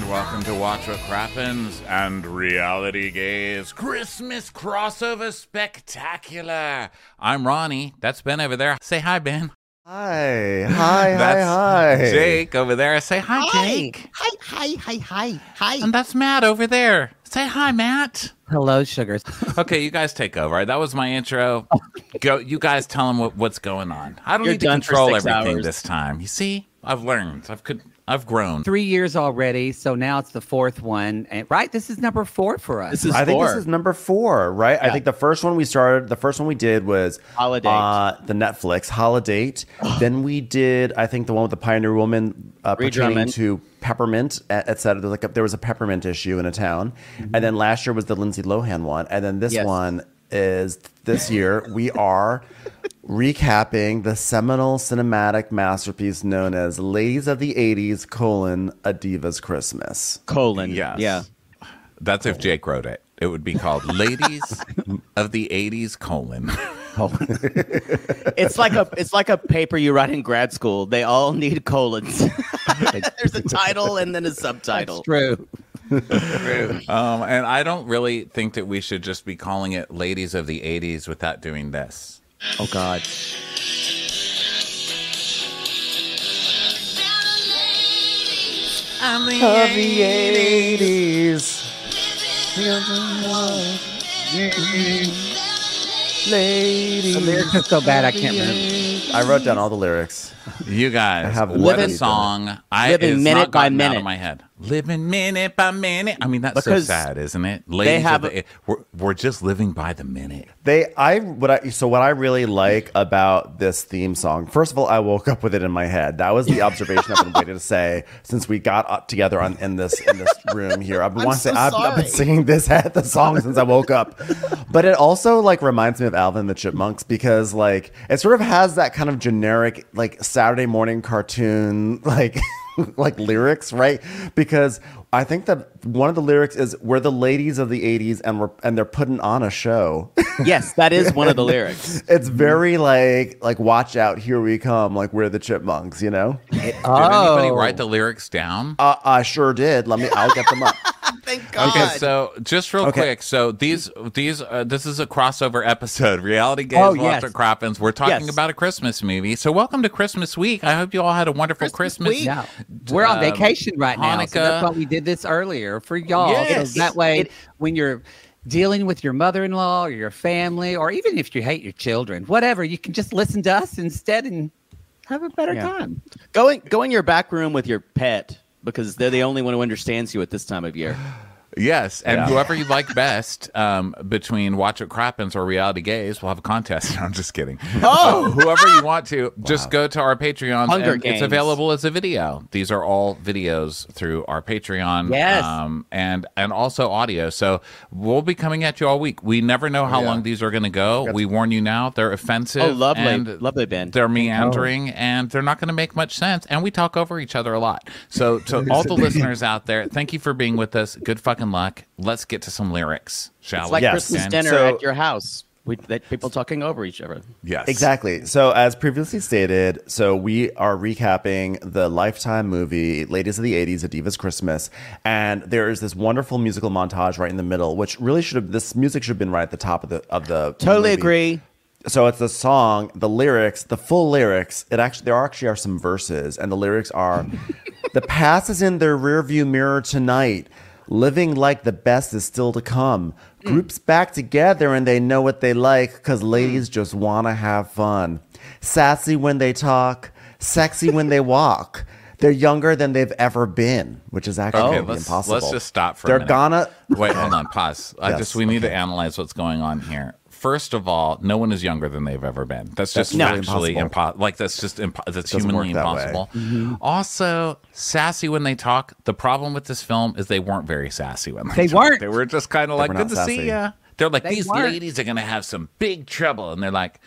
And welcome to Watch What Crappens and Reality Gays Christmas crossover spectacular. I'm Ronnie. That's Ben over there. Say hi, Ben. Hi, hi, hi, That's hi. Jake over there. Say hi, hi, Jake. Hi, hi, hi, hi, hi. And that's Matt over there. Say hi, Matt. Hello, sugars. Okay, you guys take over. That was my intro. Go. You guys tell them what, what's going on. I don't You're need to control everything hours. this time. You see, I've learned. I've could. I've grown. Three years already, so now it's the fourth one. And right, this is number four for us. This is I think this is number four, right? I think the first one we started, the first one we did was Holiday. uh, the Netflix Holiday. then we did, I think, the one with the Pioneer Woman uh, pertaining to peppermint, et et cetera. There was, like a, there was a peppermint issue in a town, and then last year was the Lindsay Lohan one, and then this Yes. one is this year we are recapping the seminal cinematic masterpiece known as "Ladies of the '80s: colon A Diva's Christmas." colon. Yes. Yeah. That's if Jake wrote it. It would be called Ladies of the 80s colon. It's like a it's like a paper you write in grad school. They all need colons. There's a title and then a subtitle. true. Um, and I don't really think that we should just be calling it Ladies of the 80s without doing this. Oh God. I'm the Of the '80s. Ladies. The lyrics are so bad I can't remember. I wrote down all the lyrics. You guys, I have what a song! I Living it's minute not by gotten out of my head. Living minute by minute. I mean, that's Because so sad, isn't it? Ladies have of the, we're, we're just living by the minute. They, I, what I, so what I really like about this theme song. First of all, I woke up with it in my head. That was the observation I've been waiting to say since we got up together on in this in this room here. I've been wanting to so say I've, I've been singing this at the song since I woke up. But it also like reminds me of Alvin and the Chipmunks because like it sort of has that kind of generic like Saturday morning cartoon like like lyrics, right? Because I think that one of the lyrics is "We're the ladies of the '80s, and we're and they're putting on a show." Yes, that is one of the lyrics. it's very like like watch out, here we come, like we're the chipmunks, you know. Did Oh. anybody write the lyrics down? Uh, I sure did. Let me. I'll get them up. Thank God. Okay, so just real Okay. quick, so these these uh, this is a crossover episode. Reality Gays, Oh, Watch yes. What Crappens. We're talking Yes. about a Christmas movie. So welcome to Christmas week. I hope you all had a wonderful Christmas. week. Yeah, we're on Um, vacation right now, so that's why we did this earlier for y'all. Yes. So that way, It- when you're dealing with your mother-in-law or your family, or even if you hate your children, whatever, you can just listen to us instead and have a better Yeah. time. go in go in your back room with your pet because they're the only one who understands you at this time of year. Yes, and Yeah. whoever you like best um, between Watch It Crappens or Reality Gays, we'll have a contest. I'm just kidding. Oh, whoever you want to, just go to our Patreon. Hunger and It's available as a video. These are all videos through our Patreon. Yes. um, and and also audio. So we'll be coming at you all week. We never know how yeah. long these are going to go. We warn you now; they're offensive. Oh, lovely. and Lovely, Ben. They're meandering, and they're not going to make much sense. And we talk over each other a lot. So to all the listeners out there, thank you for being with us. Good fucking luck. Let's get to some lyrics, shall we? It's we? like Yes. Christmas And- dinner So- at your house. We, that people talking over each other. Yes, Exactly. So, as previously stated, so we are recapping the Lifetime movie "Ladies of the '80s: A Diva's Christmas," and there is this wonderful musical montage right in the middle, which really should have this music should have been right at the top of the of the Totally movie. agree. So it's the song, the lyrics, the full lyrics. It actually there actually are some verses, and the lyrics are: "The past is in their rearview mirror tonight. Living like the best is still to come. Mm. Groups back together and they know what they like, because mm. ladies just want to have fun. Sassy when they talk, sexy when they walk." They're younger than they've ever been, which is actually Okay, let's impossible. let's just stop for They're a minute. gonna. Wait, hold on, pause. I Yes, just we need to analyze what's going on here. First of all, no one is younger than they've ever been. That's just That's actually really impossible. Like that's just impo- that's humanly work that way. impossible. Mm-hmm. Also, sassy when they talk. The problem with this film is they weren't very sassy when they They talk. weren't. They were just kind of like, "Good not to see you." They're like, They "These weren't. ladies are gonna have some big trouble," and they're like,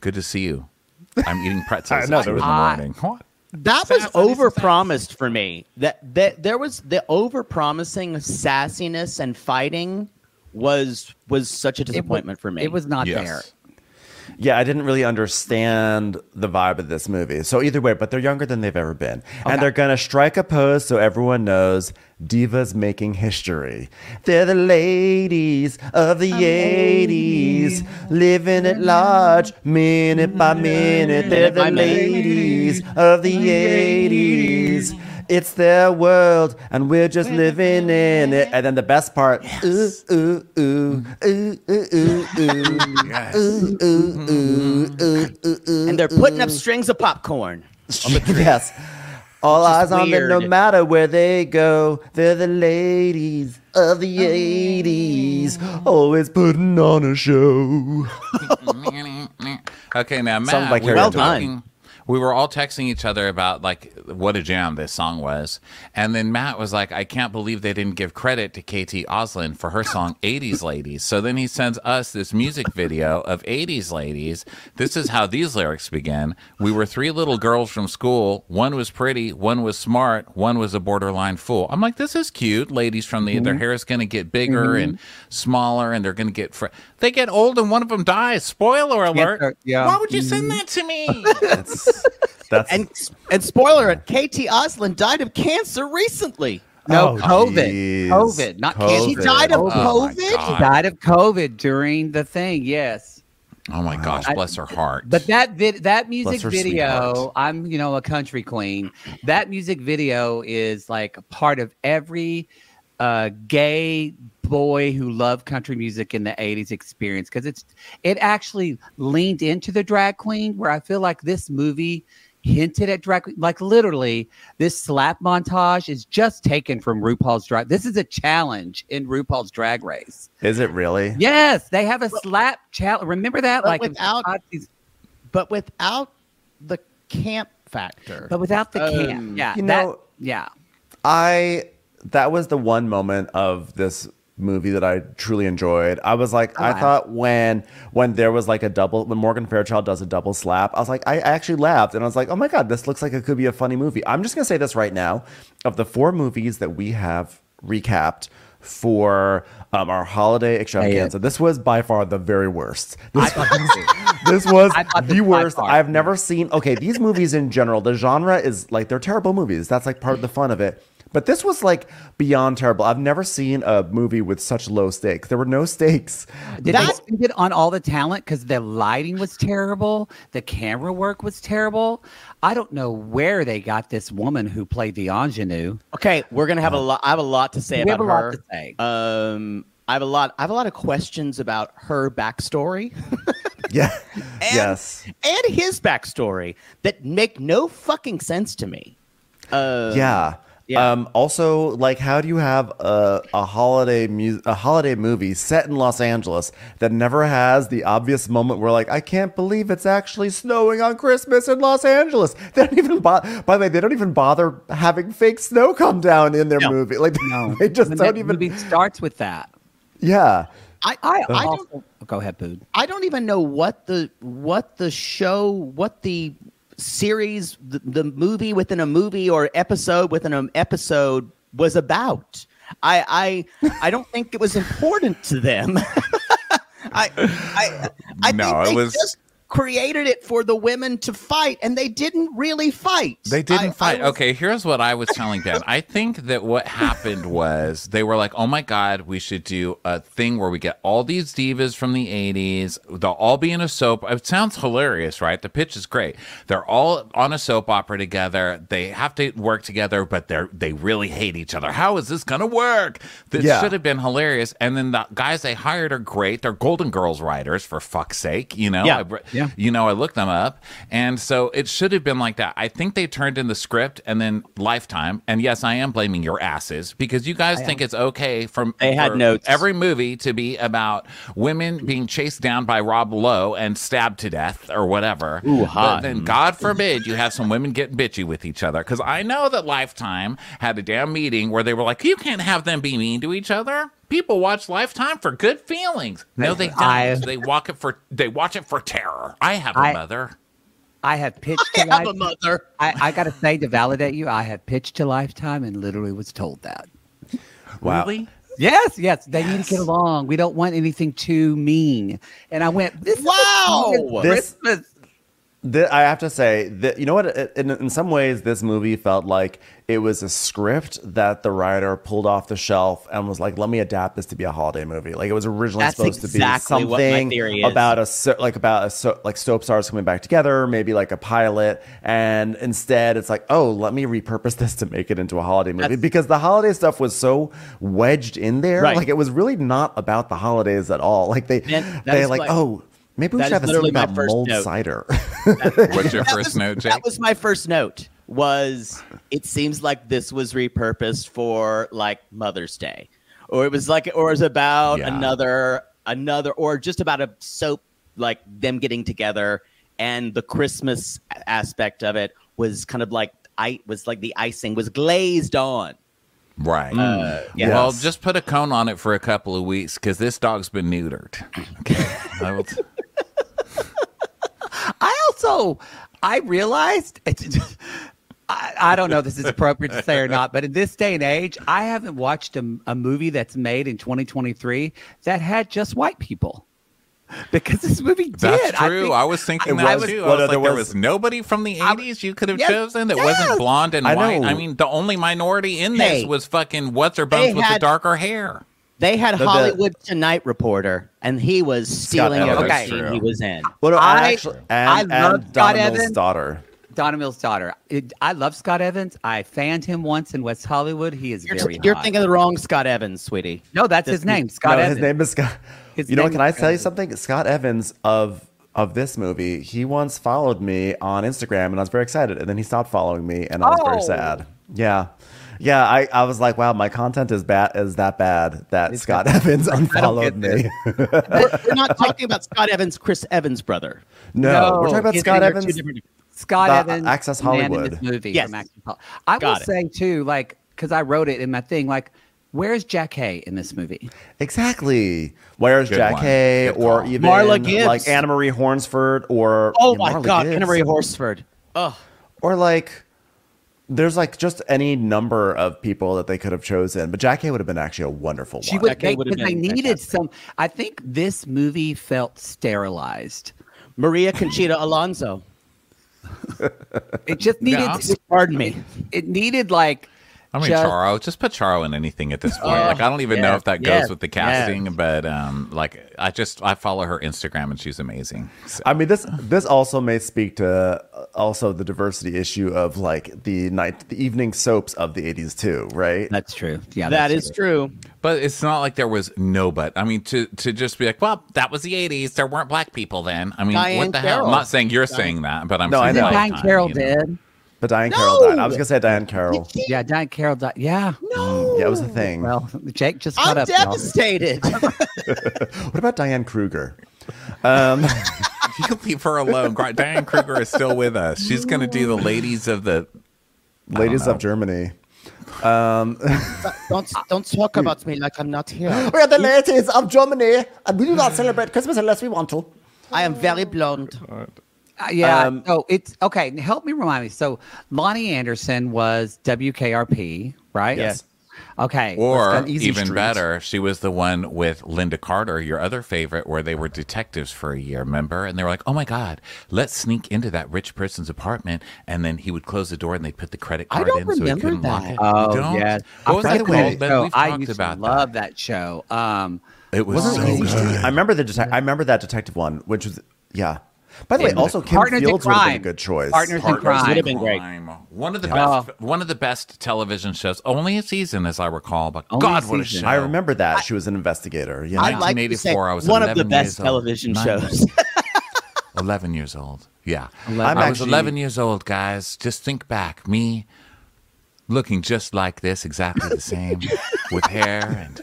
"Good to see you." I'm eating pretzels I know, at there two in was- the I- morning. What? That was over promised for me. That that there was the over promising sassiness and fighting was was such a It wa- disappointment for me. It was not Yes. there. Yeah, I didn't really understand the vibe of this movie. So either way, but they're younger than they've ever been. And they're going to strike a pose so everyone knows Divas making history. They're the ladies of the 80s, living at large, minute by minute. They're the ladies of the 80s. It's their world, and we're just living in it. And then the best part, ooh, ooh, ooh, ooh, ooh, ooh, ooh. Yes. and they're putting up strings of popcorn. yes. All eyes on them, no weird. matter where they go. They're the ladies of the 80s, always putting on a show. okay, now Matt, Sounds like we, Harry were Well done. talking, we were all texting each other about like what a jam this song was, and then Matt was like, "I can't believe they didn't give credit to KT Oslin for her song '80s Ladies." So then he sends us this music video of '80s Ladies. This is how these lyrics begin: "We were three little girls from school. One was pretty, one was smart, one was a borderline fool." I'm like, "This is cute." Ladies from the their mm-hmm. hair is going to get bigger mm-hmm. and smaller, and they're going to get fr- they get old, and one of them dies. Spoiler alert! yeah. Why would you send mm-hmm. that to me? That's, that's And and spoiler, KT Oslin died of cancer recently. No, Oh, COVID. jeez. COVID, not cancer. She died of Oh, COVID. God. She died of COVID during the thing. Yes. Oh my gosh, I- bless her heart. But that vid- that music video, sweetheart. I'm you know a country queen. That music video is like a part of every uh, gay boy who loved country music in the 80s experience because it's it actually leaned into the drag queen where I feel like this movie hinted at drag like literally this slap montage is just taken from RuPaul's drag this is a challenge in RuPaul's drag race is it really? yes they have a slap challenge remember that but like without- these- but without the camp factor. but without the Um, camp. Yeah, you that- know- yeah. I that was the one moment of this movie that I truly enjoyed. I was like, I laughed. thought when when there was like a double when Morgan Fairchild does a double slap, I was like, I actually laughed and I was like, oh my god, this looks like it could be a funny movie. I'm just gonna say this right now: of the four movies that we have recapped for um, our holiday extravaganza, this was by far the very worst. This this was I thought the this worst. far. I've never seen. Okay, these movies in general, the genre is like they're terrible movies. That's like part of the fun of it. But this was like beyond terrible. I've never seen a movie with such low stakes. There were no stakes. Did That- they spend it on all the talent because the lighting was terrible, the camera work was terrible? I don't know where they got this woman who played the ingenue. Okay, we're gonna have a lot. I have a lot to say We about have a lot her. to say. Um, I have a lot. I have a lot of questions about her backstory Yeah. yes. and his backstory that make no fucking sense to me. Uh, Yeah. Yeah. Um, also, like, how do you have a, a holiday mu- a holiday movie set in Los Angeles that never has the obvious moment where, like, I can't believe it's actually snowing on Christmas in Los Angeles? They don't even bo- by the way, they don't even bother having fake snow come down in their No. movie. Like, No, they just When don't that even. movie starts with that. yeah. I I, I don't go ahead, Bood. I don't even know what the what the show, what the series, the, the movie within a movie or episode within an episode was about. I I I don't think it was important to them. I I I No, think it they was- just created it for the women to fight, and they didn't really fight. They didn't I- I fight. was- okay, here's what I was telling Ben. I think that what happened was they were like, "Oh my god, we should do a thing where we get all these divas from the '80s. They'll all be in a soap. It sounds hilarious, right? The pitch is great. They're all on a soap opera together. They have to work together, but they're they really hate each other. How is this gonna work? This Yeah. should have been hilarious. And then the guys they hired are great. They're Golden Girls writers, for fuck's sake. You know, Yeah. I- Yeah. You know, I looked them up, and so it should have been like that. I think they turned in the script and then Lifetime. And yes, I am blaming your asses because you guys think it's okay from They had notes. every movie to be about women being chased down by Rob Lowe and stabbed to death or whatever. Ooh, But then mm-hmm. God forbid you have some women getting bitchy with each other because I know that Lifetime had a damn meeting where they were like, you can't have them be mean to each other. People watch Lifetime for good feelings. No, they don't. I- they walk it for they watch it for terror. I have a I- mother. I have pitched I to have a mother. I, I got to say to validate you, I have pitched to Lifetime and literally was told that. Wow. Really? Yes, yes, they need to get along. We don't want anything too mean. And I went, this Wow! is This- Christmas. Th- I have to say that you know what? In, in some ways, this movie felt like it was a script that the writer pulled off the shelf and was like, "Let me adapt this to be a holiday movie." Like it was originally That's supposed exactly to be something about a like about a so, like soap stars coming back together, maybe like a pilot, and instead it's like, "Oh, let me repurpose this to make it into a holiday movie." That's- because the holiday stuff was so wedged in there, Right. like it was really not about the holidays at all. Like they they like, like- "Oh." Maybe we that should have is a scene literally my about first mulled note. cider. What's your first was- note, Jake? That was my first note. Was it seems like this was repurposed for like Mother's Day, or it was like, or it was about Yeah. another another, or just about a soap like them getting together, and the Christmas aspect of it was kind of like I was like the icing was glazed on. Right. Uh, mm. yeah. Well, just put a cone on it for a couple of weeks because this dog's been neutered. Okay. I will t- I also I realized I, I don't know if this is appropriate to say or not, but in this day and age, I haven't watched a, a movie that's made in 2023 that had just white people. Because this movie did. That's I true. think- I, was thinking It that was- too. I was like, there there was- was nobody from the I- 80s you could have Yes, chosen that yes. wasn't blonde and I white. know. I mean, the only minority in this Hey. was fucking what's her They bones with the darker hair. They had the- Hollywood Tonight reporter, and he was stealing Evans. every That's scene he was in. Well, no, I- I, actually, and, I love and Scott Donna Mills' Evans. daughter. Donna Mills' daughter. It, I love Scott Evans. I fanned him once in West Hollywood. He is You're, very you're hot. thinking the wrong Scott Evans, sweetie. no, that's his Just- name, Scott no, Evans. his name is Scott. His you know what? Can I tell you something? Scott Evans of of this movie, he once followed me on Instagram, and I was very excited. And then he stopped following me, and I was very Oh. sad. Yeah, yeah. I, I was like, wow, my content is bad is that bad that It's Scott got- Evans unfollowed me. We're, we're not talking about Scott Evans, Chris Evans' brother. no, No, we're talking about his Scott name are two Evans. different- Scott The Evans, Access man in Hollywood. this movie Yes. from Access Hol- I will Got it. say too, like, because I wrote it in my thing, like, where's Jackée in this movie? Exactly. Where's Good Jack one. Hay, Good or call. even Marla Gibbs. like Anna Maria Horsford, or Oh yeah, my Marla God, Gibbs. Anna Maria Horsford. Oh, or like there's like just any number of people that they could have chosen, but Jackée would have been actually a wonderful She one. would Jack would have because they needed fantastic. some. I think this movie felt sterilized. Maria Conchita Alonso. It just needed. Yeah. Pardon me. it needed like. I mean, just- Charo. Just put Charo in anything at this point. Oh, like, I don't even know if that goes yes, with the yes. casting, but um, like, I just I follow her Instagram and she's amazing. So- I mean, this this also may speak to uh, also the diversity issue of like the night, the evening soaps of the '80s too, right? That's true. Yeah, That that's is true. But it's not like there was no but. I mean, to to just be like, well, that was the '80s. There weren't black people then. I mean, Diahann what the hell? I'm not saying you're saying that, but I'm No, I saying know. Diahann Lifetime, Carroll you know? did. But Diahann Carroll died. I was gonna say Diahann Carroll. Yeah, Diahann Carroll. died. yeah. No. Yeah, it was a thing. Well, Jake just caught I'm up. y'all. devastated. what about Diane Kruger? Um, You leave her alone. Diane Kruger is still with us. She's going to do the ladies of the. ladies of Germany. Um, don't don't talk about me like I'm not here. we are the ladies of Germany, and we do not celebrate Christmas unless we want to. I am very blonde. Uh, yeah. Um, so it's okay. Help me remind me. So Loni Anderson was WKRP, right? Yes. Okay. Or even Street. better, she was the one with Lynda Carter, your other favorite, where they were detectives for a year, remember? And they were like, oh my God, let's sneak into that rich person's apartment. And then he would close the door and they'd put the credit card in so he couldn't lock it. Oh You don't? yeah. What was I that forgot the called? Ben? show. We've I talked used about to love that show. Um, It was so it Easy Street? good. I remember the detec- I remember that detective one, which was yeah. By the way, And also Kim Partners in Fields would have been a Crime. good choice. Partners in Crime. Would've been great. One of the Yeah. best, one of the best television shows. Only a season, as I recall. But Only God, a what a season. show! I remember that she was an investigator. Yeah, I'd like to say I was one of the best years old. television shows. 11 years old. Yeah. I'm I was actually- 11 years old, guys. Just think back. Me looking just like this, exactly the same, with hair and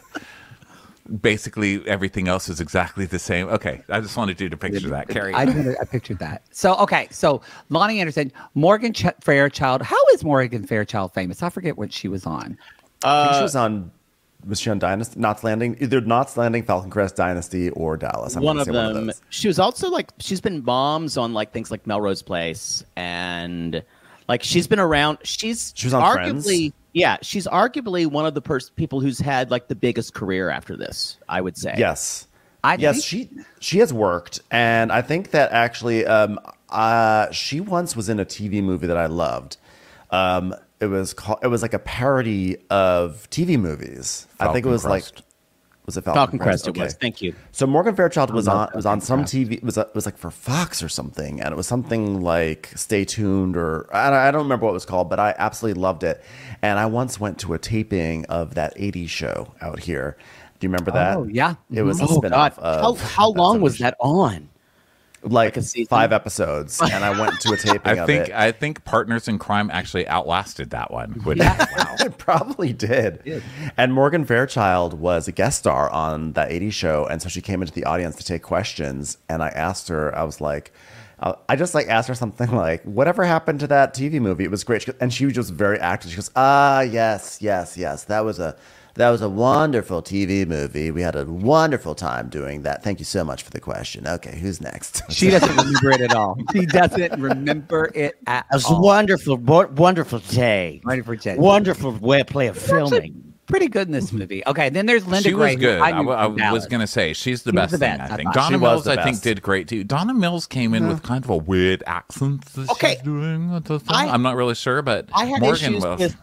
basically everything else is exactly the same. Okay. I just wanted you to picture that. Carrie. I, I pictured that. So okay, so Loni Anderson, Morgan Ch- Fairchild. How is Morgan Fairchild famous? I forget what she was on. I think she uh, was on. Was she on Dynasty? Knots Landing, either Knots Landing, Falcon Crest, Dynasty, or Dallas. I'm one of say them. those. she was also like she's been moms on like things like Melrose Place and like she's been around. She's She was on arguably Friends? Yeah. She's arguably one of the pers- people who's had like the biggest career after this. I would say Yes. I yes, think- she she has worked, and I think that actually, um, uh, she once was in a TV movie that I loved. Um, it was called. It was like a parody of TV movies. I think it was Crest. like. Was it Falcon, Falcon Crest. It Okay. was. Thank you. So Morgan Fairchild was on was on some Crest. TV. It was it was like for Fox or something, and it was something like Stay Tuned or I don't, I don't remember what it was called, but I absolutely loved it. And I once went to a taping of that '80s show out here. Do you remember that? Oh, yeah. it was a mm-hmm. Oh God! spinoff. How how long was show. that on? Like, a five episodes, and I went to a taping I of think it. I think Partners in Crime actually outlasted that one. Which, it probably did. And Morgan Fairchild was a guest star on that 80s show. And so she came into the audience to take questions. And I asked her, I was like, uh, I just like asked her something like, whatever happened to that TV movie? It was great. She goes- and she was just very active. She goes, ah, yes, yes, yes. That was a. That was a wonderful TV movie. We had a wonderful time doing that. Thank you so much for the question. Okay, who's next? She doesn't remember it at all. She doesn't remember it at all. It was all. a wonderful, wonderful day. Wonderful day. Wonderful way play of Actually filming. Pretty good in this movie. Okay, then there's Linda she Gray. was good. I, I, knew w- I from was going to say she's the She was best the thing. I I think. Donna She Mills, I think, did great too. Donna Mills came in with uh-huh. kind of a weird accent. That Okay. she's doing the thing. I- I'm not really sure, but I had Morgan issues was. with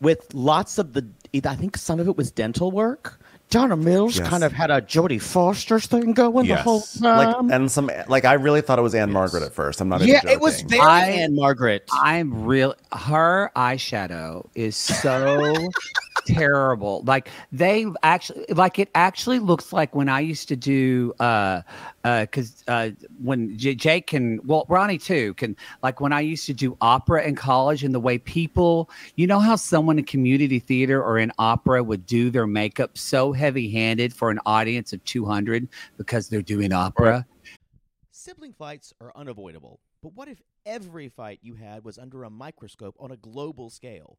with lots of the. I think some of it was dental work. Donna Mills Yes. kind of had a Jodie Foster thing going Yes. the whole like, time. and some, like, I really thought it was Ann-Margret at first. I'm not yeah, even it was joking. very I- Anne Margaret. I'm real. Her eyeshadow is so terrible. Like they actually, like it actually looks like when I used to do, uh, uh, because uh, when J- Jake can, well, Ronnie too can, like when I used to do opera in college, and the way people, you know, how someone in community theater or in opera would do their makeup so heavy-handed for an audience of 200 because they're doing opera. Sibling fights are unavoidable, but what if every fight you had was under a microscope on a global scale?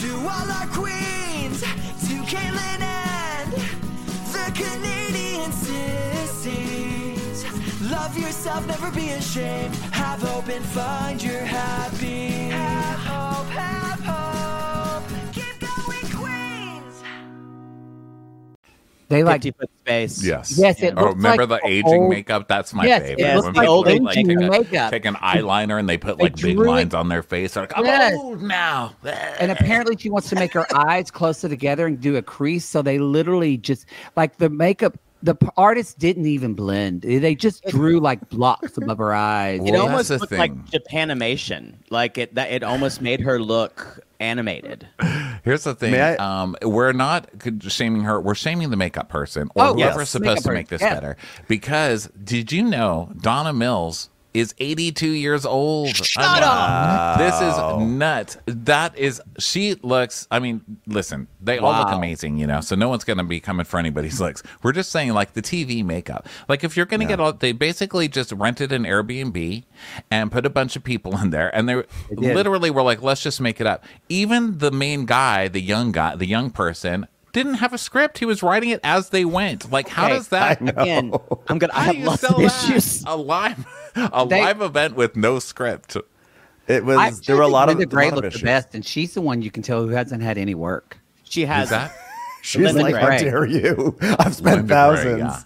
To all our queens, to Caitlin and the Canadian sissies. Love yourself, never be ashamed. Have hope and find your happy. Have hope, have They like 50 foot space. Yes. Yes, it Oh, looks remember like the the aging old- makeup? That's my Yes, favorite. looks When like people, old like, aging take, a, makeup. take an eyeliner and they put They like big drew it- lines on their face. They're like, I'm Yes. old now. and apparently she wants to make her eyes closer together and do a crease so they literally just like the makeup the p- artist didn't even blend they just drew like blocks above her eyes It Well, almost that's the looked like thing. Japanimation. Like it that it almost made her look animated. Here's the thing. I- Um, we're not shaming her. We're shaming the makeup person or Oh, yes. whoever's Makeup supposed to make this yeah. better. Because did you know Donna Mills is 82 years old? Shut up. This is nuts. That is. She looks. I mean, listen. They all look amazing, you know. So no one's gonna be coming for anybody's looks. We're just saying, like the TV makeup. Like if you're gonna get all, they basically just rented an Airbnb and put a bunch of people in there, and they literally were like, let's just make it up. Even the main guy, the young guy, the young person. Didn't have a script. He was writing it as they went. Like, how Okay, does that? Again, I'm gonna. I How do have you lots of issues. A live, a They- live event with no script. It was I there were a lot of, Linda a Gray lot of looked the best and she's the one you can tell who hasn't had any work She has Is that? She's Linda like, how dare you? I've spent Linda Gray, thousands.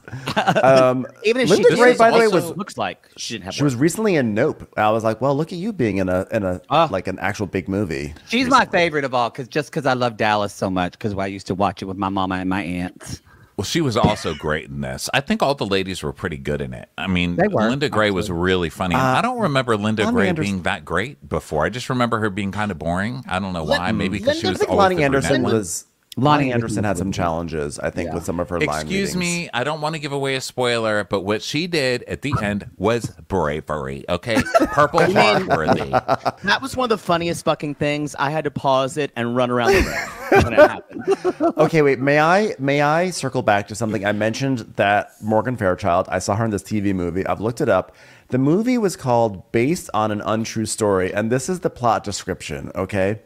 um, even if Linda she Gray, by the way, was looks like she didn't have. she was recently in Nope. I was like, well, look at you being in a in a Ah. like an actual big movie. she's my favorite of all because just because i love dallas so much because i used to watch it with my mama and my aunts Well, she was also great in this. I think all the ladies were pretty good in it. I mean, were, Linda Gray was really funny. I don't uh, remember Linda Loni Gray Anderson- being that great before. I just remember her being kind of boring. I don't know why. Maybe because she I was think always Loni the brunette Anderson one. was Loni Loni Anderson Anderson had some challenges, I think, Yeah. with some of her line Excuse me, I don't want to give away a spoiler, but what she did at the end was bravery. Okay, Purple Heart worthy. That was one of the funniest fucking things. I had to pause it and run around the room when it happened. Okay, wait. May I may I circle back to something I mentioned that Morgan Fairchild. I saw her in this TV movie. I've looked it up. The movie was called "Based on an Untrue Story," and this is the plot description. Okay,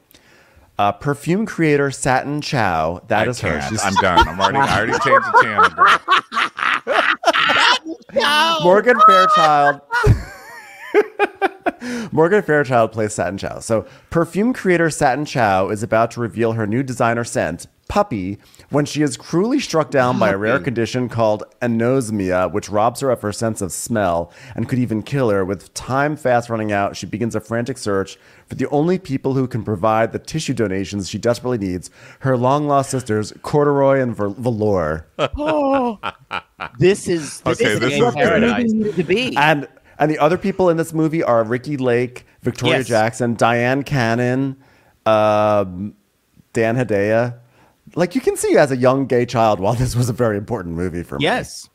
uh, perfume creator Satin Chow. That I is her. can't. She's I'm done. I'm already. I already changed the channel. Bro. Morgan Fairchild. Morgan Fairchild plays Satin Chow. So, perfume creator Satin Chow is about to reveal her new designer scent, Puppy, when she is cruelly struck down by a rare condition called anosmia, which robs her of her sense of smell and could even kill her. With time fast running out, she begins a frantic search for the only people who can provide the tissue donations she desperately needs her long lost sisters, Corduroy and Ver- Velour. Oh. This is this Okay, is this gay is paradise. needed to be And and the other people in this movie are Ricki Lake, Victoria Yes. Jackson, Dyan Cannon, um, Dan Hedaya. Like you can see as a young gay child, while this was a very important movie for me. Yes.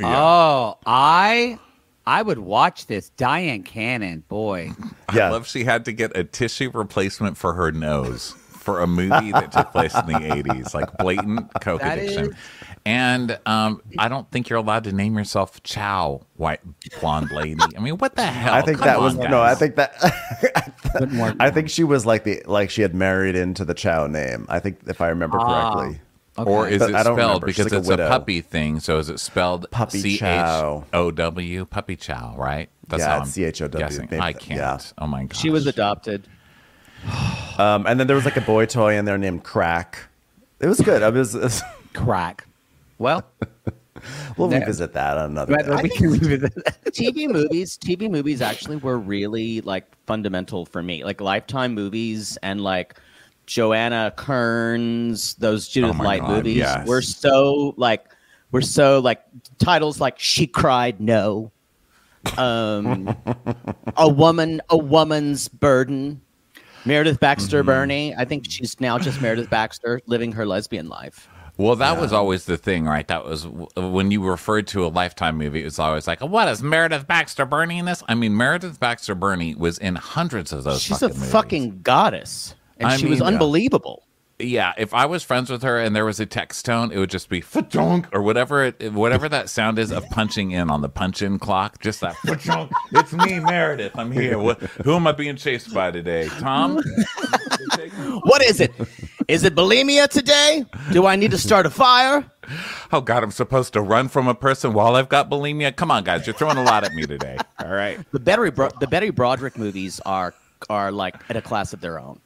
oh i i would watch this dyan cannon boy Yeah. I love she had to get a tissue replacement for her nose for a movie that took place in the 80s, like blatant coke That addiction. is- And um, I don't think you're allowed to name yourself Chow, white blonde lady. I mean, what the hell? I think Come that was on, no. I think that Couldn't I think she was like the like she had married into the Chow name. I think if I remember Ah. correctly. Or is But it I don't spelled remember. Because like a it's a, widow. puppy thing? So is it spelled Puppy Chow. O W? Puppy Chow, right? That's Yeah, how I'm C-H-O-W, guessing. I can't. Yeah. Oh my god. She was adopted. Um, and then there was like a boy toy in there named Crack. It was good. I was. crack well we'll Yeah. revisit that on another. Rather day. we can revisit that. TV movies, TV movies actually were really like fundamental for me. Like Lifetime movies and like Joanna Kerns, those Judith Oh Light God, movies yes. were so like were so like titles like She Cried No. Um A Woman A Woman's Burden. Meredith Baxter Mm-hmm. Birney. I think she's now just Meredith Baxter living her lesbian life. Well, that was always the thing, right? That was when you referred to a Lifetime movie. It was always like, "What is Meredith Baxter Birney in this?" I mean, Meredith Baxter Birney was in hundreds of those. She's a fucking movies. fucking goddess, and I she was mean, yeah. unbelievable. Yeah, if I was friends with her and there was a text tone, it would just be "fadonk" or whatever it, whatever that sound is of punching in on the punch in clock. Just that "fadonk." It's me, Meredith. I'm here. What, who am I being chased by today? Tom. What is it? Is it bulimia today? Do I need to start a fire? Oh God, I'm supposed to run from a person while I've got bulimia. Come on, guys, you're throwing a lot at me today. All right. The Betty Bro- the Betty Broderick movies are are like at a class of their own.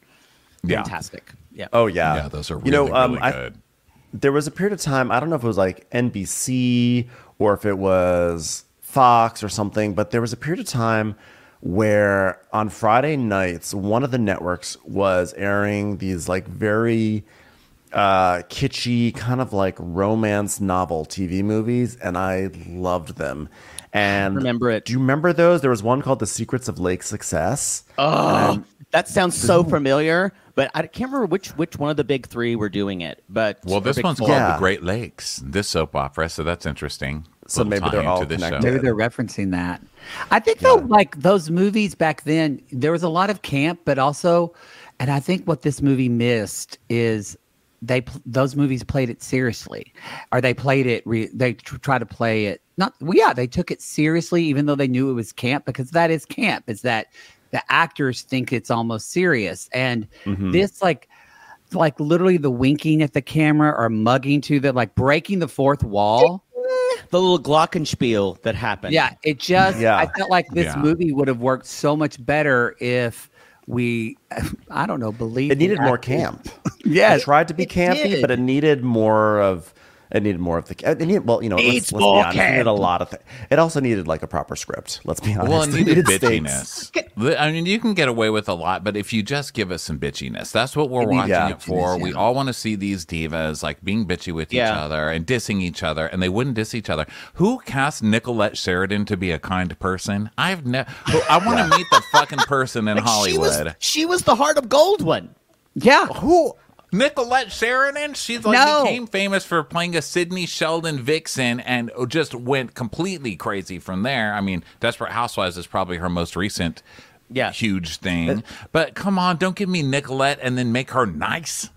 Fantastic. Yeah. Oh yeah, Yeah, those are really, you know um, really I- there was a period of time i don't know if it was like nbc or if it was fox or something but there was a period of time where on friday nights one of the networks was airing these like very uh kitschy kind of like romance novel tv movies and i loved them. And Remember it. do you remember those? There was one called the secrets of lake success. Oh, that sounds so familiar, but I can't remember which which one of the big three were doing it. But Well, this one's four. called Yeah. The Great Lakes. This soap opera, so that's interesting. So maybe they're all to this show. connected. Maybe they're referencing that. I think though, like those movies back then, there was a lot of camp, but also, and I think what this movie missed is they those movies played it seriously, or they played it. Re- they tr- try to play it not. Well, yeah, they took it seriously, even though they knew it was camp, because that is camp. Is that the actors think it's almost serious, and mm-hmm. this like like literally the winking at the camera or mugging to the like breaking the fourth wall. the little glockenspiel that happened. Yeah, it just Yeah. I felt like this Yeah. movie would have worked so much better if we I don't know, believe it needed more actors. camp Yeah. it tried to be it campy, did. but it needed more of. It needed more of the. Uh, it needed, well, you know, let's, let's be honest. It needed a lot of. Th- it also needed like a proper script. Let's be honest. Well, it needed stakes. bitchiness. I mean, you can get away with a lot, but if you just give us some bitchiness, that's what we're It watching yeah. it for. We all want to see these divas like being bitchy with each other and dissing each other, and they wouldn't diss each other. Who cast Nicolette Sheridan to be a kind person? I've never. I want to meet the fucking person in Like, she was Hollywood. she was the heart of gold one. Yeah. Who? Nicolette Sheridan? She's like No. became famous for playing a Sidney Sheldon vixen and just went completely crazy from there. I mean, Desperate Housewives is probably her most recent Yeah. huge thing. But come on, don't give me Nicolette and then make her nice.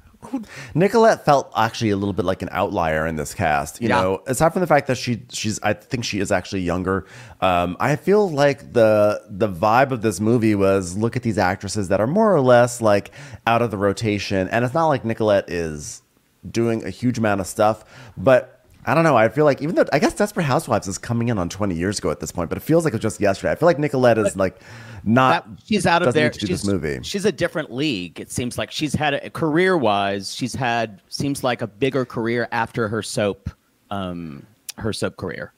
Nicolette felt actually a little bit like an outlier in this cast. You Yeah. know, aside from the fact that she she's I think she is actually younger. Um, I feel like the the vibe of this movie was look at these actresses that are more or less like out of the rotation, and it's not like Nicolette is doing a huge amount of stuff, but. I don't know. I feel like even though I guess Desperate Housewives is coming in on 20 years ago at this point, but it feels like it was just yesterday. I feel like Nicolette is like not. That, she's out of there. need to do she's, this movie. She's a different league. It seems like she's had a career wise. She's had seems like a bigger career after her soap, um, her soap career.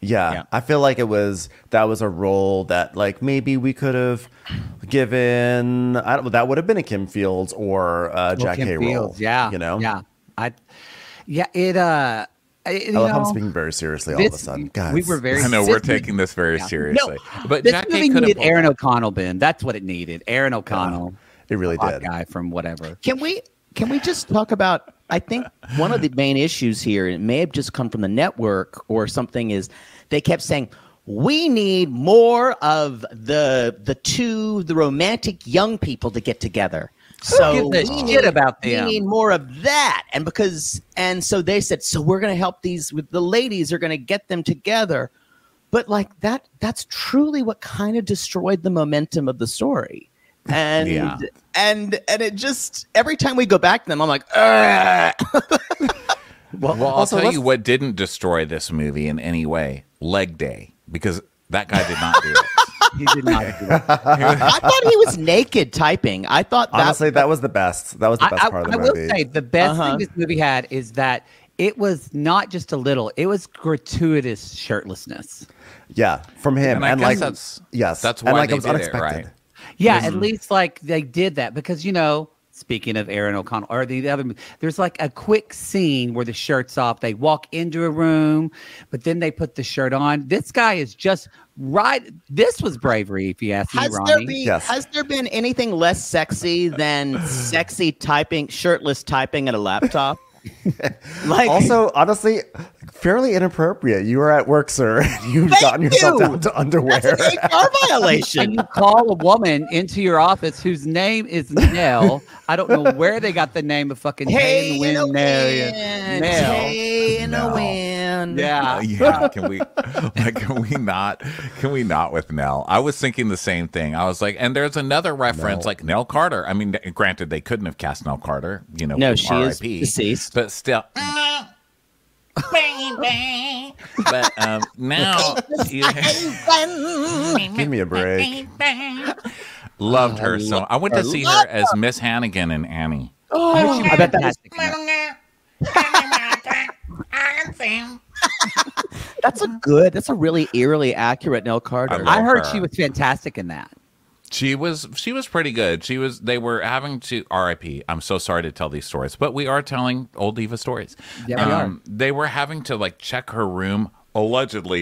Yeah, Yeah. I feel like it was that was a role that like maybe we could have given. I don't. That would have been a Kim Fields or uh, Well, Jack Kim Hay role. Fields, Yeah. you know. Yeah. I yeah, it uh it, you I love how I'm know, speaking very seriously all of a sudden, guys. We were very I know we're taking this very Yeah. seriously. but This Jack movie needed Aaron O'Connell, Ben. That's what it needed. Aaron O'Connell. It really did. guy from whatever. Can we can we just talk about I think one of the main issues here, it may have just come from the network or something, is they kept saying, We need more of the the two, the romantic young people to get together. So gives a we shit need- about them? We need more of that. And because and so they said, So we're gonna help these with the ladies are gonna get them together. But like that that's truly what kind of destroyed the momentum of the story. And Yeah. and and it just every time we go back to them, I'm like, "Ugh." Well, I'll also, tell you what didn't destroy this movie in any way: Leg Day, because that guy did not do it. He did not do that. I thought he was naked typing. I thought that Honestly, that was the best. That was the best I- part of I the will movie. say the best Uh-huh. thing this movie had is that it was not just a little; it was gratuitous shirtlessness. yeah, from him, And and, guess like that's yes, that's and like they it was did it, unexpected. right? Yeah, at least like they did that because you know, speaking of Aaron O'Connell or the other, there's like a quick scene where the shirt's off. They walk into a room, but then they put the shirt on. This guy is just right. This was bravery, if you ask me, has Ronnie. there been Yes. has there been anything less sexy than sexy typing, shirtless typing at a laptop? Like Also, honestly, fairly inappropriate. You were at work, sir. You've gotten yourself you. down to underwear. that's an HR And violation. you call a woman into your office whose name is Nell. I don't know where they got the name of fucking Hey in a Win Nell. wind, Nell. hey in a No. wind. Yeah. Uh, yeah, can we like can we not can we not with Nell? I was thinking the same thing. I was like, and there's another reference like Nell Carter. I mean, granted, they couldn't have cast Nell Carter, you know, No, she is deceased. But still. but um, now you Give me a break. loved her so. I went to see her as Miss Hannigan in Annie. Oh, I bet that's That's a good. That's a really eerily accurate Nell Carter. love I heard her. she was fantastic in that. She was she was pretty good. She was they were having to RIP. I'm so sorry to tell these stories, but we are telling old diva stories. Um, Yeah, we are. They were having to like check her room allegedly.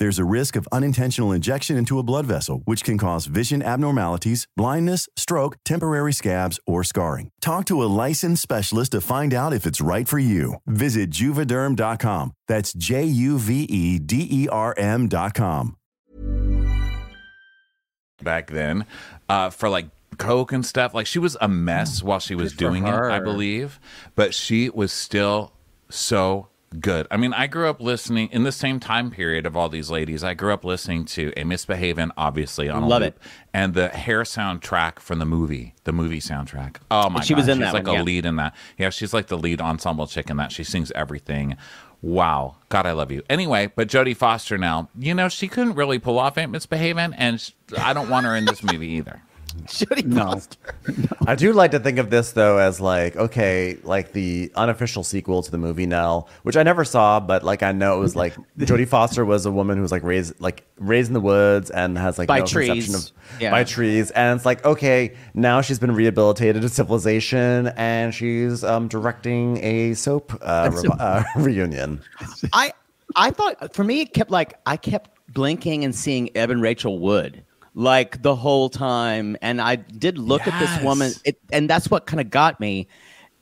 There's a risk of unintentional injection into a blood vessel, which can cause vision abnormalities, blindness, stroke, temporary scabs, or scarring. Talk to a licensed specialist to find out if it's right for you. Visit juvederm.com. That's J U V E D E R M.com. back then uh, for like coke and stuff. Like she was a mess while she was for doing it, I believe, but she was still so good. I mean, I grew up listening in the same time period of all these ladies. I grew up listening to Ain't Misbehavin', obviously on a Love loop, and the hair soundtrack from the movie, the movie soundtrack. Oh my god. She god, was in she's that like one, a yeah. lead in that. Yeah, she's like the lead ensemble chick in that. She sings everything. Wow, God, I love you. Anyway, but Jodie Foster now, you know, she couldn't really pull off Ain't Misbehavin', and I don't want her in this movie either. Jodie No. Foster. I do like to think of this though as like okay, like the unofficial sequel to the movie Nell, which I never saw, but like I know it was like Jodie Foster was a woman who was like raised like raised in the woods and has like By no conception trees. of Yeah. by trees, and it's like okay, now she's been rehabilitated to civilization and she's um, directing a soap uh, revi- uh, reunion. I I thought for me it kept like I kept blinking and seeing Evan Rachel Wood like the whole time, and I did look at this woman, it, and that's what kind of got me,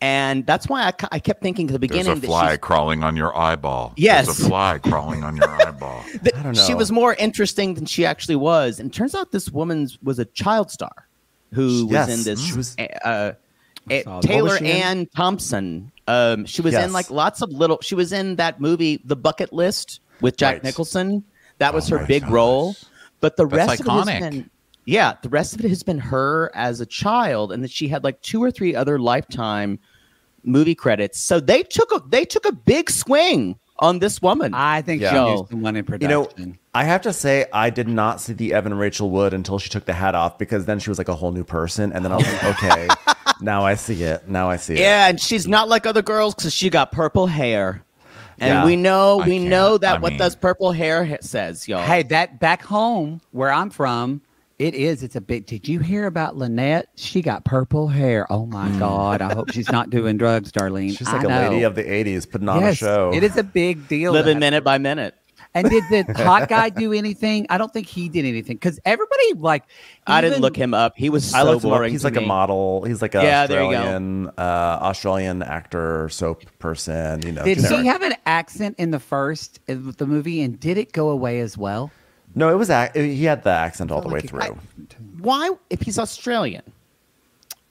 and that's why I, I kept thinking at the beginning There's that she's, crawling on your eyeball. Yes. There's a fly crawling on your eyeball. that I don't know. she was more interesting than she actually was, and turns out this woman was a child star who was in this. she was- uh, uh. Taylor What was she in? Ann Thompson. Um, she was Yes. in like lots of little. She was in that movie, The Bucket List, with Jack Right. Nicholson. That was Oh her big gosh. role. But the That's rest of it has been, yeah, the rest of it has been her as a child, and that she had like two or three other lifetime movie credits. So they took a they took a big swing on this woman. I think Yeah. she Yo. knew someone in You know, I have to say, I did not see the Evan Rachel Wood until she took the hat off because then she was like a whole new person. And then I was like, okay, now I see it. Now I see it. Yeah, and she's not like other girls because she got purple hair, and Yeah. we know I we can't. know that I what mean- does purple hair says, y'all. Hey, that back home where I'm from, it is. It's a big. Did you hear about Lynette? She got purple hair. Oh my mm. God! I hope she's not doing drugs, Darlene. She's like I a lady of the 80s putting on yes, a show. It is a big deal. living that- minute by minute. And did the hot guy do anything? I don't think he did anything because everybody like. I didn't look him up. He was so I looked him up. boring. He's to like a model. He's like a Yeah, there you go. Australian, uh, Australian actor, soap person. You know, Did generic. he have an accent in the first of the movie, and did it go away as well? No, it was. ac- He had the accent all the way like it- through. Why, if he's Australian,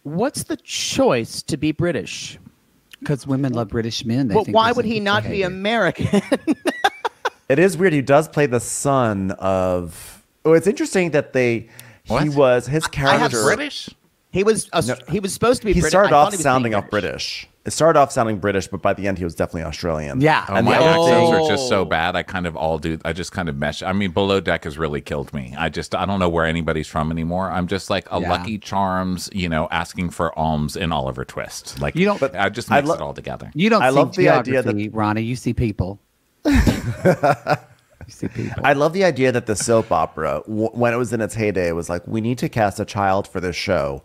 what's the choice to be British? Because women love British men. They But think why would he not be. American? It is weird. He does play the son of. Oh, it's interesting that they. He was his have character. British? he was Aus- he was supposed to be. He British. started I off he sounding off British. It started off sounding British, but by the end, he was definitely Australian. Yeah. Oh, And my the other accents are just so Oh. bad. I kind of all do. I just kind of mesh. I mean, Below Deck has really killed me. I just I don't know where anybody's from anymore. I'm just like a Yeah. Lucky Charms, you know, asking for alms in Oliver Twist. Like You don't- But I just I mix lo- it all together. You don't I see love the idea geography, Ronnie. You see people. you see people. I love the idea that the soap opera, w- when it was in its heyday, was like, we need to cast a child for this show.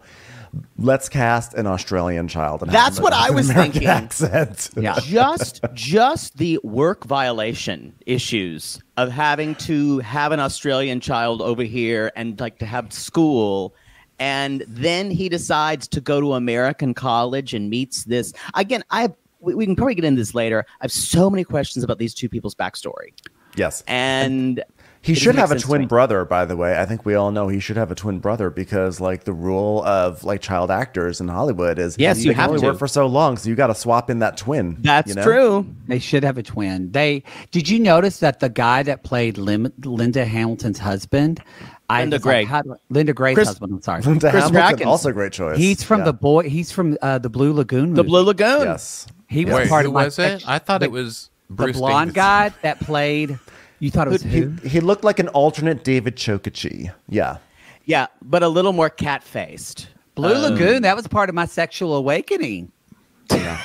Let's cast an Australian child. And That's what I was American thinking. Accent. yeah. just just the work violation issues of having to have an Australian child over here and like to have school and then he decides to go to American college and meets this again I have we, we can probably get into this later I have so many questions about these two people's backstory Yes. and He should have a make sense to twin brother, by the way. I think we all know he should have a twin brother because, like, the rule of like child actors in Hollywood is Yes, they you can have only to. work for so long, so you got to swap in that twin. that's you know? true They should have a twin. They did you notice that the guy that played Lim, Linda Hamilton's husband, I Linda was like, Gray. do Linda Gray's Chris- husband. I'm sorry. Linda Chris Hamilton, Brackens. also a great choice. He's from Yeah. the boy. He's from uh, the Blue Lagoon. the. Blue Lagoon Yes. He was Wait, part who of my was it? I thought the- it was the Bruce blonde Davidson. guy that played. You thought it was He, who? he looked like an alternate David Chokichi. Yeah. yeah but a little more cat faced Blue Lagoon. That was part of my sexual awakening. Yeah.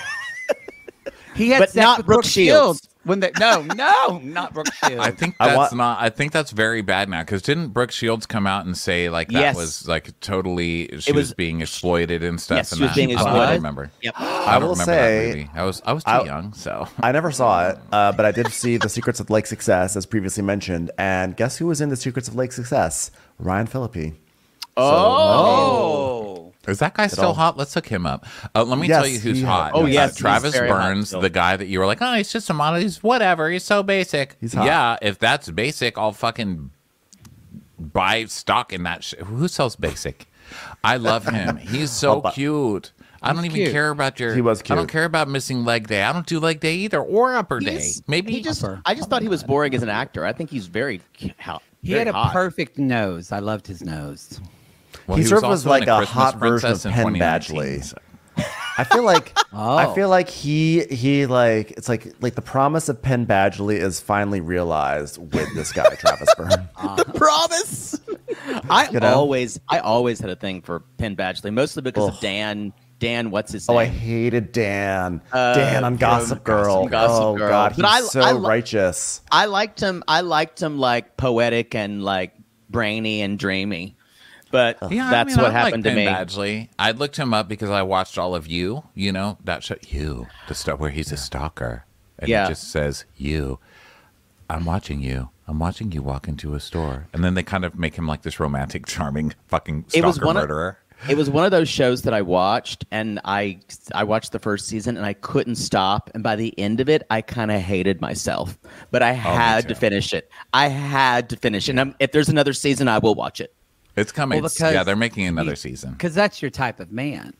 he had But sex not with Brooke Brooke Shields. Shields. When they, no, no, not Brooke Shields. I think I that's want- not. I think that's very bad now. Because didn't Brooke Shields come out and say like that Yes. was like totally she was, was- being exploited and stuff? Yes, and she was that. being I don't exploited. remember. Yep. I, I don't will remember say- that movie. I was I was too I- young, so I never saw it, uh, but I did see The Secrets of Lake Success, as previously mentioned. And guess who was in The Secrets of Lake Success? Ryan Phillippe. oh is that guy still all- hot? Let's hook him up. Uh, let me Yes, tell you who's hot. Oh, Uh, yes, he's Travis Burns, the guy that you were like, oh, he's just a model. He's whatever. He's so basic. He's hot. Yeah, if that's basic, I'll fucking buy stock in that. Sh- Who sells basic? I love him. He's so I'll cute. I don't even cute. care about your. He was cute. I don't care about missing leg day. I don't do leg day either, or upper day. Maybe he just upper. I just thought he was boring as an actor. I think he's very hot. he very had a hot. perfect nose. I loved his nose. Well, he, sort of also was like a Christmas hot version of Princess in Penn Badgley. so- I feel like Oh. I feel like he he like it's like like the promise of Penn Badgley is finally realized with this guy Travis Burns. promise. I You know? always, I always had a thing for Penn Badgley, mostly because Ugh. of Dan. Dan, what's his name? Oh. I hated Dan. Uh, Dan on Gossip Girl. Gossip oh Girl. God, he's But I- so I li- righteous. I liked him. I liked him like poetic and like brainy and dreamy. But Yeah, I that's mean, what I like happened to Penn me. Badgley. I looked him up because I watched all of you. You know that show, you, the stuff where he's a stalker, and Yeah. it just says you. I'm watching you. I'm watching you walk into a store, and then they kind of make him like this romantic, charming, fucking It was stalker one of- murderer. It was one of those shows that I watched, and I I watched the first season, and I couldn't stop. And by the end of it, I kind of hated myself, but I oh, had to finish it. I had to finish it. And I'm, if there's another season, I will watch it. It's coming. Well, because yeah, they're making another he- season. Because that's your type of man.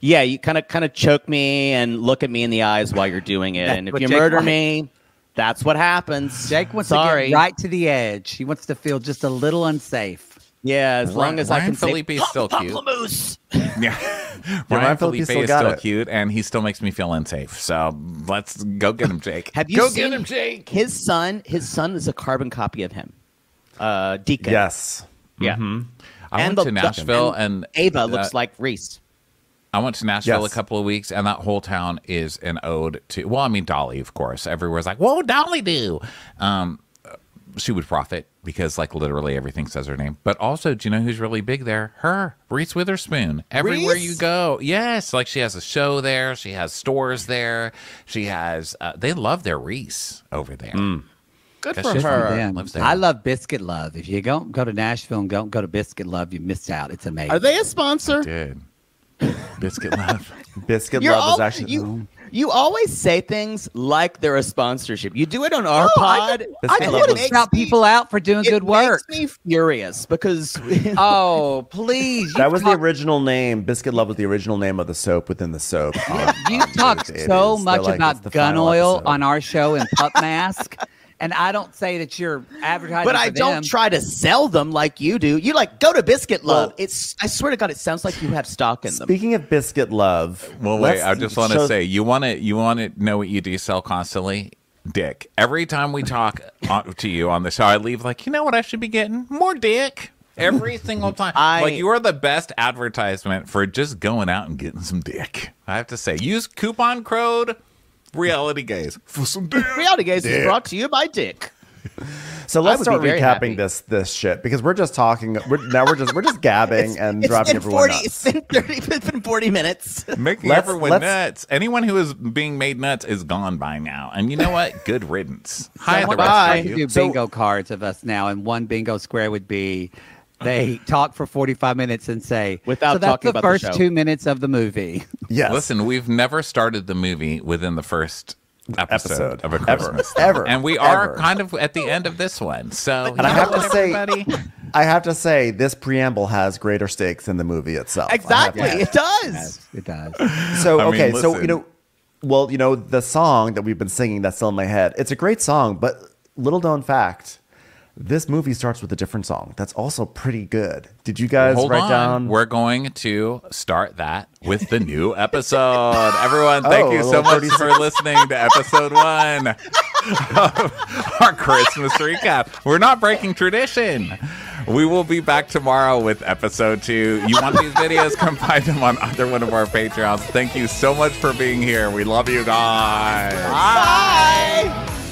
Yeah, you kind of kind of choke me and look at me in the eyes while you're doing it, and if you Jake murder likes. me, that's what happens. Jake wants Sorry. to get right to the edge. He wants to feel just a little unsafe. Yeah, as long Ryan- as I Ryan can say Phillippe's still cute. Yeah, Ryan Ryan Phillippe Felipe still is still it. cute, and he still makes me feel unsafe. So let's go get him, Jake. Have you go seen get him, Jake? His son, his son is a carbon copy of him. Uh, Deacon. Yes. Yeah. I And went the- to the- Nashville, and and Ava uh, looks like Reese. I went to Nashville Yes. a couple of weeks, and that whole town is an ode to. Well, I mean Dolly, of course. Everywhere's like, "What would Dolly do?" Um, she would profit because, like, literally everything says her name. But also, do you know who's really big there? Her, Reese Witherspoon. Everywhere Reese? you go, yes, like she has a show there. She has stores there. She has. Uh, they love their Reese over there. Good That's for her. from Them. Lives there. I love Biscuit Love. If you don't go to Nashville and don't go to Biscuit Love, you missed out. It's amazing. Are they a sponsor? Did biscuit love? Biscuit You're Love all- is actually you. You always say things like they're a sponsorship. You do it on our No, pod. don't- I Love don't was- want to shout people out for doing it good work. makes me furious because Oh, please! that you was the original name. Biscuit Love was the original name of the soap within the soap. on- You on talk so much like, about gun oil episode. on our show and Pup Mask, and I don't say that you're advertising. but I for don't them. try to sell them like you do. You like go to Biscuit Love. Well- it's I swear to God, it sounds like you have stock in them. Speaking of Biscuit Love, Well, wait. I just want to show- say, you want to you want to know what you do sell constantly. Dick. Every time we talk on, to you on the show, I leave like, you know what I should be getting more dick. Every single time, I- like you are the best advertisement for just going out and getting some dick. I have to say, use coupon code Reality Gays for some dick. Reality Gays is brought to you by Dick. So let's would start be recapping happy. this this shit because we're just talking. We're, now we're just we're just gabbing and It's driving been everyone forty. nuts. It's been thirty. It's been forty minutes. Making Let's- everyone let's- nuts. Anyone who is being made nuts is gone by now. And you know what? Good riddance. Hi, the rest Bye. of you. do So- bingo cards of us now, and one bingo square would be they talk for 45 minutes and say Without so that's talking the about the first show." two minutes of the movie. Yes, Listen, we've never started the movie within the first episode, Episode. of a Ever. Christmas. Ever. And we are Ever. kind of at the end of this one. So, And I have to say- everybody, I have to say this preamble has greater stakes than the movie itself. I have to Exactly, it does. It does. So I mean, okay, so you know, well, you know, the song that we've been singing that's still in my head. It's a great song, but little known fact, this movie starts with a different song. That's also pretty good. Did you guys hold write on. down? We're going to start that with the new episode. Everyone, thank Oh, you so much for listening to episode one of our Christmas recap. We're not breaking tradition. We will be back tomorrow with episode two. You want these videos? Come find them on either one of our Patreons. Thank you so much for being here. We love you guys. Bye.